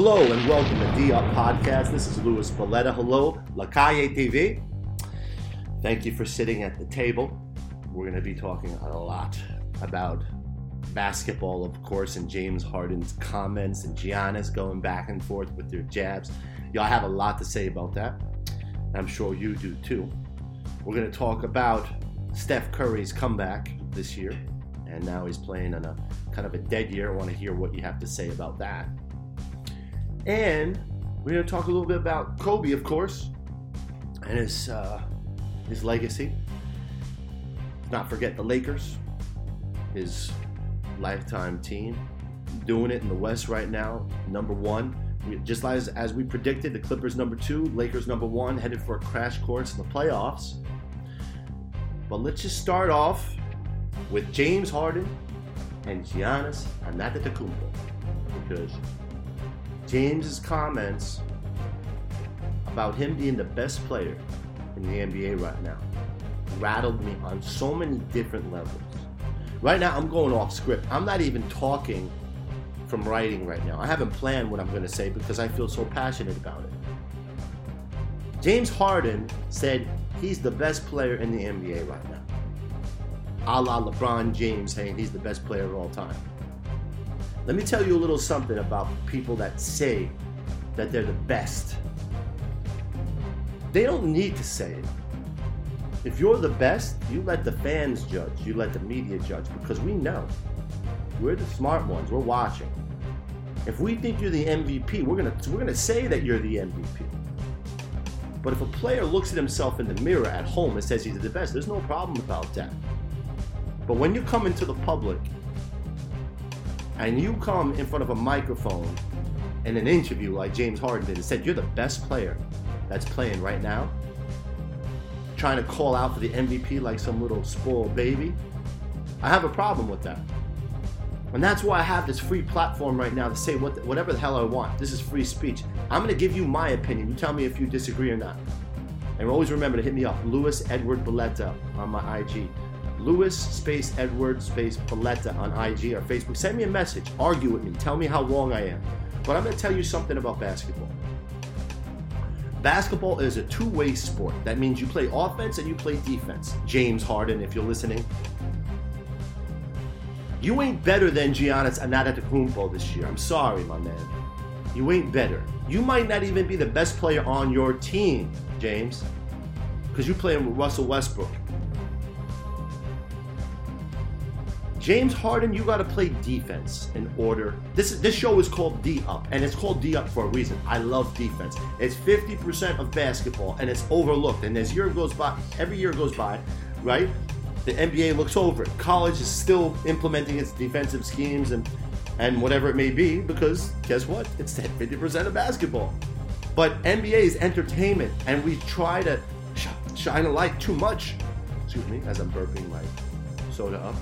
Hello and welcome to D Up Podcast. This is Louis Valletta. Hello, La Calle TV. Thank you for sitting at the table. We're going to be talking a lot about basketball, of course, and James Harden's comments and Giannis going back and forth with their jabs. Y'all have a lot to say about that. I'm sure you do too. We're going to talk about Steph Curry's comeback this year, and now he's playing in a kind of a dead year. I want to hear what you have to say about that. And we're going to talk a little bit about Kobe, of course, and his uh, his legacy. Not forget the Lakers, his lifetime team, doing it in the West right now, number one. We, just as, as we predicted, the Clippers number two, Lakers number one, headed for a crash course in the playoffs. But let's just start off with James Harden and Giannis Antetokounmpo because James's comments about him being the best player in the NBA right now rattled me on so many different levels. Right now, I'm going off script. I'm not even talking from writing right now. I haven't planned what I'm going to say because I feel so passionate about it. James Harden said he's the best player in the NBA right now. A la LeBron James saying he's the best player of all time. Let me tell you a little something about people that say that they're the best. They don't need to say it. If you're the best, you let the fans judge, you let the media judge, because we know. We're the smart ones, we're watching. If we think you're the MVP, we're gonna we're gonna say that you're the MVP. But if a player looks at himself in the mirror at home and says he's the best, there's no problem about that. But when you come into the public and you come in front of a microphone in an interview like James Harden did and said you're the best player that's playing right now, trying to call out for the MVP like some little spoiled baby, I have a problem with that. And that's why I have this free platform right now to say what, whatever the hell I want. This is free speech. I'm going to give you my opinion. You tell me if you disagree or not. And always remember to hit me up, Louis Edward Valletta on my IG. Louis space Edward space Valletta on IG or Facebook. Send me a message. Argue with me. Tell me how wrong I am. But I'm going to tell you something about basketball. Basketball is a two-way sport. That means you play offense and you play defense. James Harden, if you're listening, you ain't better than Giannis Antetokounmpo this year. I'm sorry, my man. You ain't better. You might not even be the best player on your team, James, because you're playing with Russell Westbrook. James Harden, you got to play defense in order. This this show is called D Up, and it's called D Up for a reason. I love defense. It's 50% of basketball, and it's overlooked. And as year goes by, every year goes by, right? The NBA looks over it. College is still implementing its defensive schemes and and whatever it may be, because guess what? It's 50% of basketball. But NBA is entertainment, and we try to sh- shine a light too much. Excuse me, as I'm burping my soda up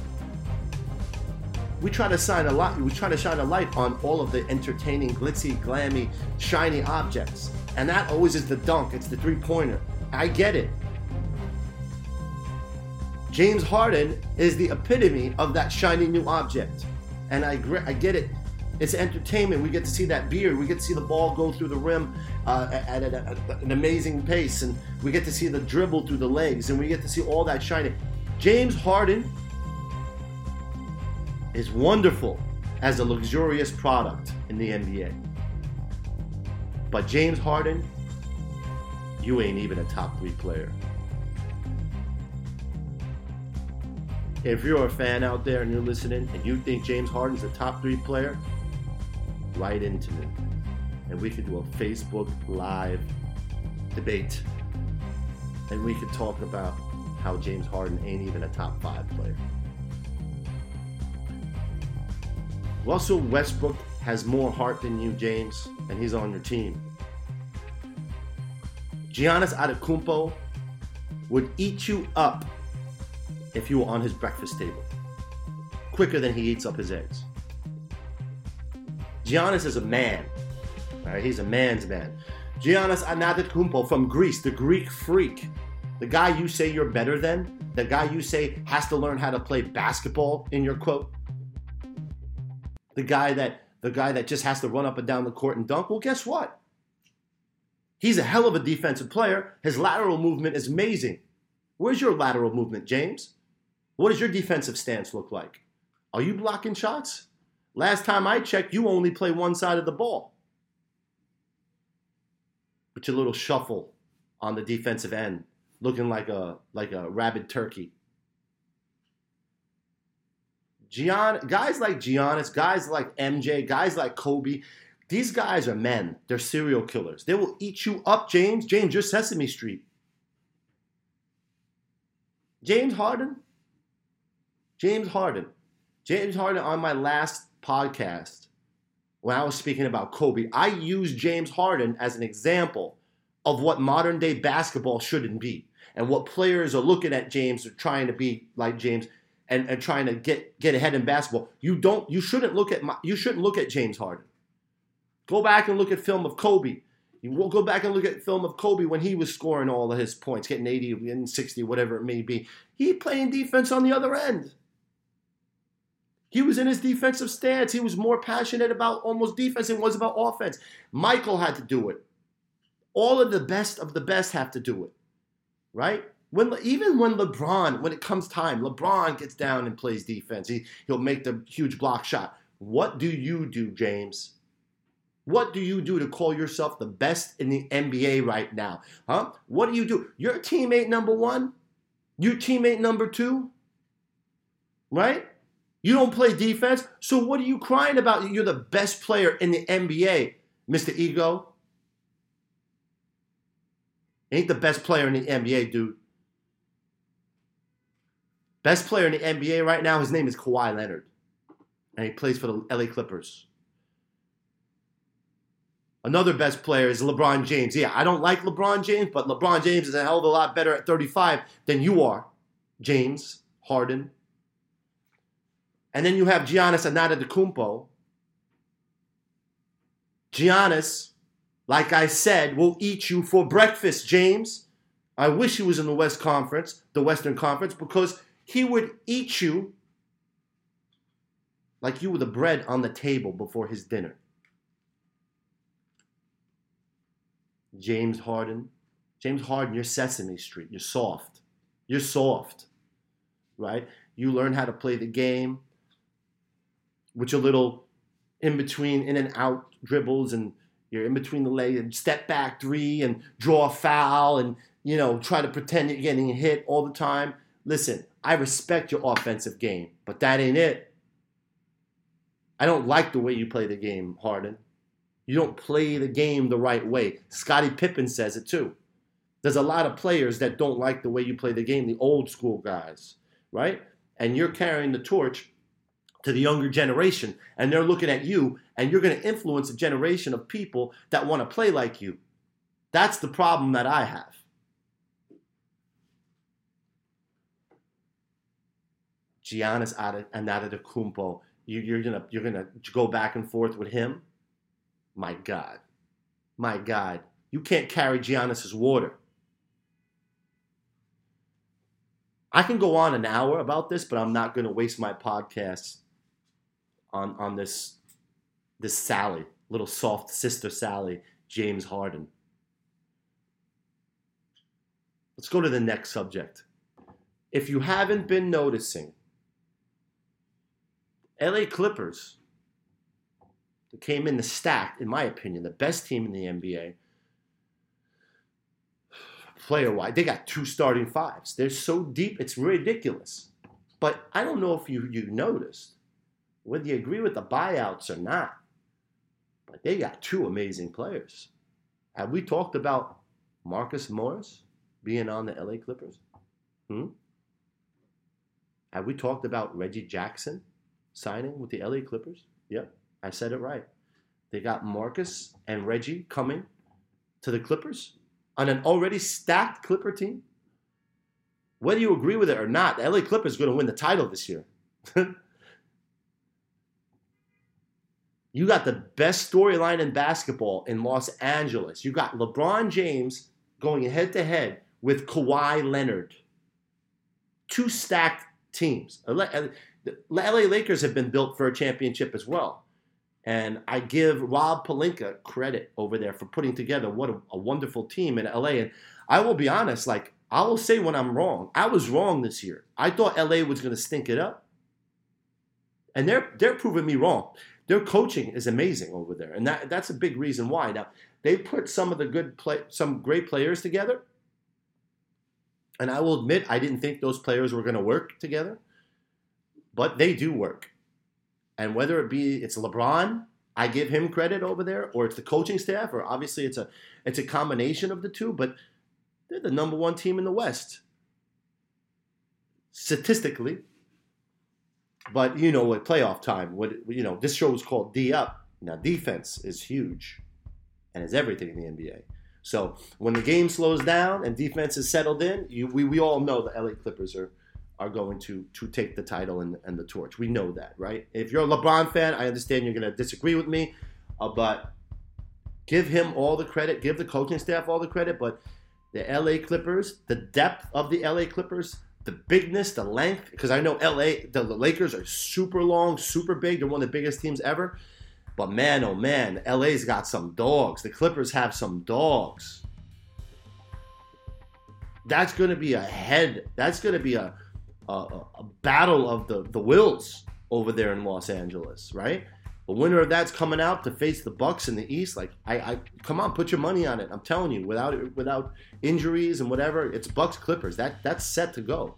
we try to shine a light. We try to shine a light on all of the entertaining, glitzy, glammy, shiny objects, and that always is the dunk. It's the three-pointer. I get it. James Harden is the epitome of that shiny new object, and I I get it. It's entertainment. We get to see that beard. We get to see the ball go through the rim uh, at, at, at an amazing pace, and we get to see the dribble through the legs, and we get to see all that shiny. James Harden is wonderful as a luxurious product in the NBA. But James Harden, you ain't even a top three player. If you're a fan out there and you're listening and you think James Harden's a top three player, write into me. And we could do a Facebook Live debate. And we could talk about how James Harden ain't even a top five player. Russell Westbrook has more heart than you, James, and he's on your team. Giannis Antetokounmpo would eat you up if you were on his breakfast table, quicker than he eats up his eggs. Giannis is a man. Right? He's a man's man. Giannis Antetokounmpo from Greece, the Greek freak, the guy you say you're better than, the guy you say has to learn how to play basketball in your quote, the guy that the guy that just has to run up and down the court and dunk. Well, guess what? He's a hell of a defensive player. His lateral movement is amazing. Where's your lateral movement, James? What does your defensive stance look like? Are you blocking shots? Last time I checked, you only play one side of the ball. But your little shuffle on the defensive end, looking like a like a rabid turkey. Gian, guys like Giannis, guys like MJ, guys like Kobe, these guys are men. They're serial killers. They will eat you up, James. James, you're Sesame Street. James Harden. James Harden. James Harden on my last podcast when I was speaking about Kobe, I used James Harden as an example of what modern day basketball shouldn't be and what players are looking at James or trying to be like James and, and trying to get get ahead in basketball. You don't you shouldn't look at my, you shouldn't look at James Harden. Go back and look at film of Kobe. You will go back and look at film of Kobe when he was scoring all of his points, getting 80 and 60, whatever it may be. He playing defense on the other end. He was in his defensive stance. He was more passionate about almost defense than was about offense. Michael had to do it. All of the best of the best have to do it, right? When even when LeBron, when it comes time, LeBron gets down and plays defense. He he'll make the huge block shot. What do you do, James? What do you do to call yourself the best in the NBA right now? Huh? What do you do? Your teammate number one? Your teammate number two? Right? You don't play defense. So what are you crying about? You're the best player in the NBA, Mr. Ego. Ain't the best player in the NBA, dude. Best player in the NBA right now, his name is Kawhi Leonard. And he plays for the LA Clippers. Another best player is LeBron James. Yeah, I don't like LeBron James, but LeBron James is a hell of a lot better at 35 than you are, James Harden. And then you have Giannis Antetokounmpo. Giannis, like I said, will eat you for breakfast, James. I wish he was in the West Conference, the Western Conference, because he would eat you like you were the bread on the table before his dinner. James Harden. James Harden, you're Sesame Street. You're soft. You're soft, right? You learn how to play the game with your little in between, in and out dribbles, and you're in between the leg and step back three and draw a foul and you know try to pretend you're getting hit all the time. Listen, I respect your offensive game, but that ain't it. I don't like the way you play the game, Harden. You don't play the game the right way. Scottie Pippen says it too. There's a lot of players that don't like the way you play the game, the old school guys, right? And you're carrying the torch to the younger generation and they're looking at you and you're going to influence a generation of people that want to play like you. That's the problem that I have. Giannis Antetokounmpo, you, you're gonna you're gonna go back and forth with him. My God, my God, you can't carry Giannis's water. I can go on an hour about this, but I'm not to waste my podcast on on this this Sally, little soft sister Sally, James Harden. Let's go to the next subject. If you haven't been noticing, LA Clippers came in the stack, in my opinion, the best team in the NBA. Player wise, they got two starting fives. They're so deep, it's ridiculous. But I don't know if you, you noticed whether you agree with the buyouts or not, but they got two amazing players. Have we talked about Marcus Morris being on the LA Clippers? Hmm? Have we talked about Reggie Jackson signing with the LA Clippers? Yep, I said it right. They got Marcus and Reggie coming to the Clippers on an already stacked Clipper team. Whether you agree with it or not, the LA Clippers are going to win the title this year. You got the best storyline in basketball in Los Angeles. You got LeBron James going head to head with Kawhi Leonard. Two stacked teams. The LA Lakers have been built for a championship as well. And I give Rob Pelinka credit over there for putting together what a, a wonderful team in LA. And I will be honest, like I will say when I'm wrong. I was wrong this year. I thought LA was going to stink it up. And they're they're proving me wrong. Their coaching is amazing over there, and that that's a big reason why. Now they put some of the good play, some great players together, and I will admit I didn't think those players were going to work together, but they do work. And whether it be it's LeBron, I give him credit over there, or it's the coaching staff, or obviously it's a it's a combination of the two, but they're the number one team in the West. Statistically, but you know, what playoff time, what you know, this show is called D Up. Now, defense is huge, and is everything in the NBA. So when the game slows down and defense is settled in, you, we, we all know the LA Clippers are are going to to take the title and, and the torch. We know that, right? If you're a LeBron fan, I understand you're going to disagree with me, uh, but give him all the credit, give the coaching staff all the credit. But the LA Clippers, the depth of the LA Clippers, the bigness, the length, because I know LA, the Lakers are super long, super big. They're one of the biggest teams ever. But man, oh man, LA's got some dogs. The Clippers have some dogs. That's going to be a head. That's going to be a, a, a battle of the, the wills over there in Los Angeles, right? The winner of that's coming out to face the Bucks in the East. Like, I, I come on, put your money on it. I'm telling you, without without injuries and whatever, it's Bucks Clippers. That that's set to go.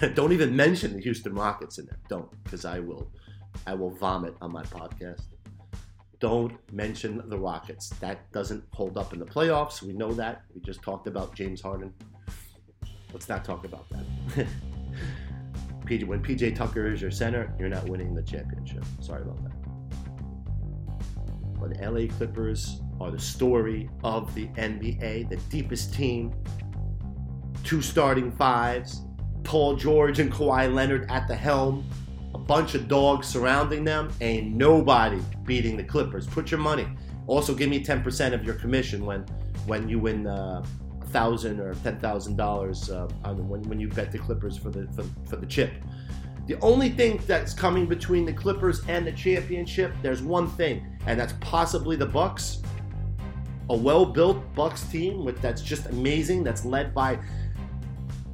Don't even mention the Houston Rockets in there. Don't, because I will, I will vomit on my podcast. Don't mention the Rockets. That doesn't hold up in the playoffs. We know that. We just talked about James Harden. Let's not talk about that. When PJ Tucker is your center, you're not winning the championship. Sorry about that. But LA Clippers are the story of the NBA, the deepest team. Two starting fives, Paul George and Kawhi Leonard at the helm, a bunch of dogs surrounding them. and nobody beating the Clippers. Put your money. Also, give me 10% of your commission when when you win uh, thousand or ten thousand uh, dollars when when you bet the Clippers for the for, for the chip. The only thing that's coming between the Clippers and the championship, there's one thing, and that's possibly the Bucks. A well-built Bucks team with that's just amazing. That's led by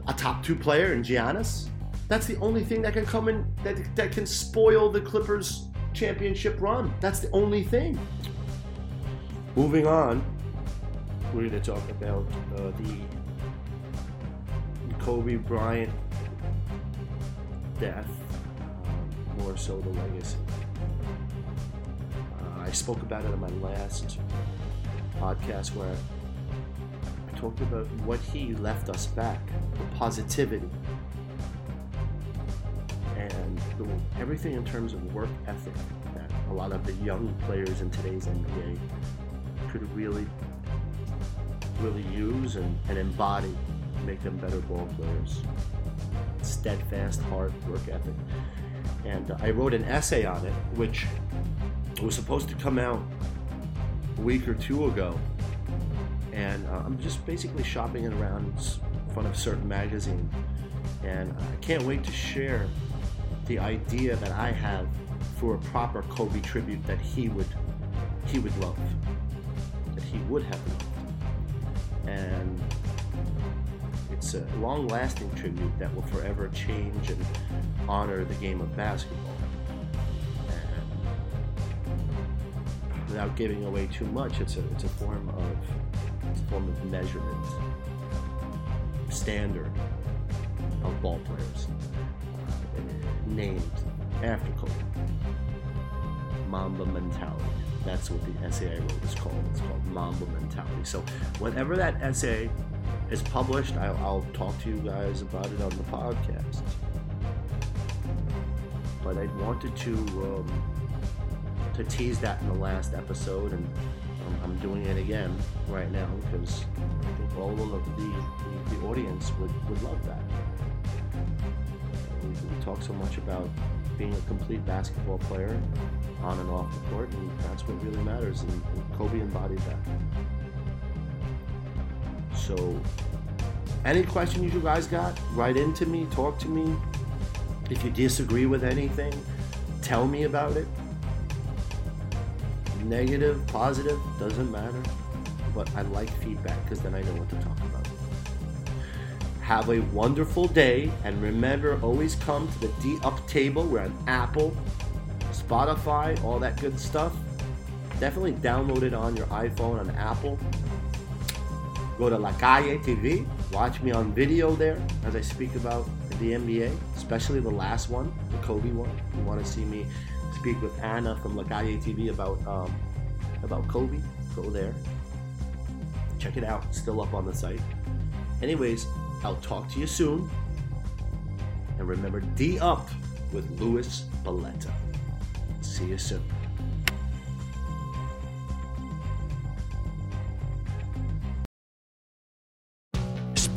a top two player in Giannis. That's the only thing that can come in that that can spoil the Clippers championship run. That's the only thing. Moving on, we're going to talk about uh, the Kobe Bryant death, more so the legacy. Uh, I spoke about it in my last podcast where I talked about what he left us back, the positivity, and the, everything in terms of work ethic that a lot of the young players in today's NBA could really really use and, and embody make them better ball players. Steadfast, hard work ethic. And I wrote an essay on it, which was supposed to come out a week or two ago. And uh, I'm just basically shopping it around in front of certain magazine. And I can't wait to share the idea that I have for a proper Kobe tribute that he would he would love. That he would have loved and it's a long lasting tribute that will forever change and honor the game of basketball. And without giving away too much, it's a, it's a form of it's a form of measurement, standard of ball players, uh, named after Kobe. Mamba mentality. That's what the essay I wrote is called. It's called Mamba Mentality. So, whenever that essay is published, I'll, I'll talk to you guys about it on the podcast. But I wanted to um, to tease that in the last episode, and um, I'm doing it again right now because I think all of the, the, audience would, would love that. We, we talk so much about being a complete basketball player on and off the court, and that's what really matters. And, and Kobe embodied that. So, any questions you guys got, write into me, talk to me. If you disagree with anything, tell me about it. Negative, positive, doesn't matter. But I like feedback because then I know what to talk about. Have a wonderful day, and remember, always come to the D Up table. We're on Apple, Spotify, all that good stuff. Definitely download it on your iPhone on Apple. Go to La Calle TV. Watch me on video there as I speak about the NBA, especially the last one, the Kobe one. You want to see me speak with Anna from La Calle TV about um, about Kobe? Go there. Check it out. Still up on the site. Anyways, I'll talk to you soon. And remember, D up with Louis Valletta. See you soon.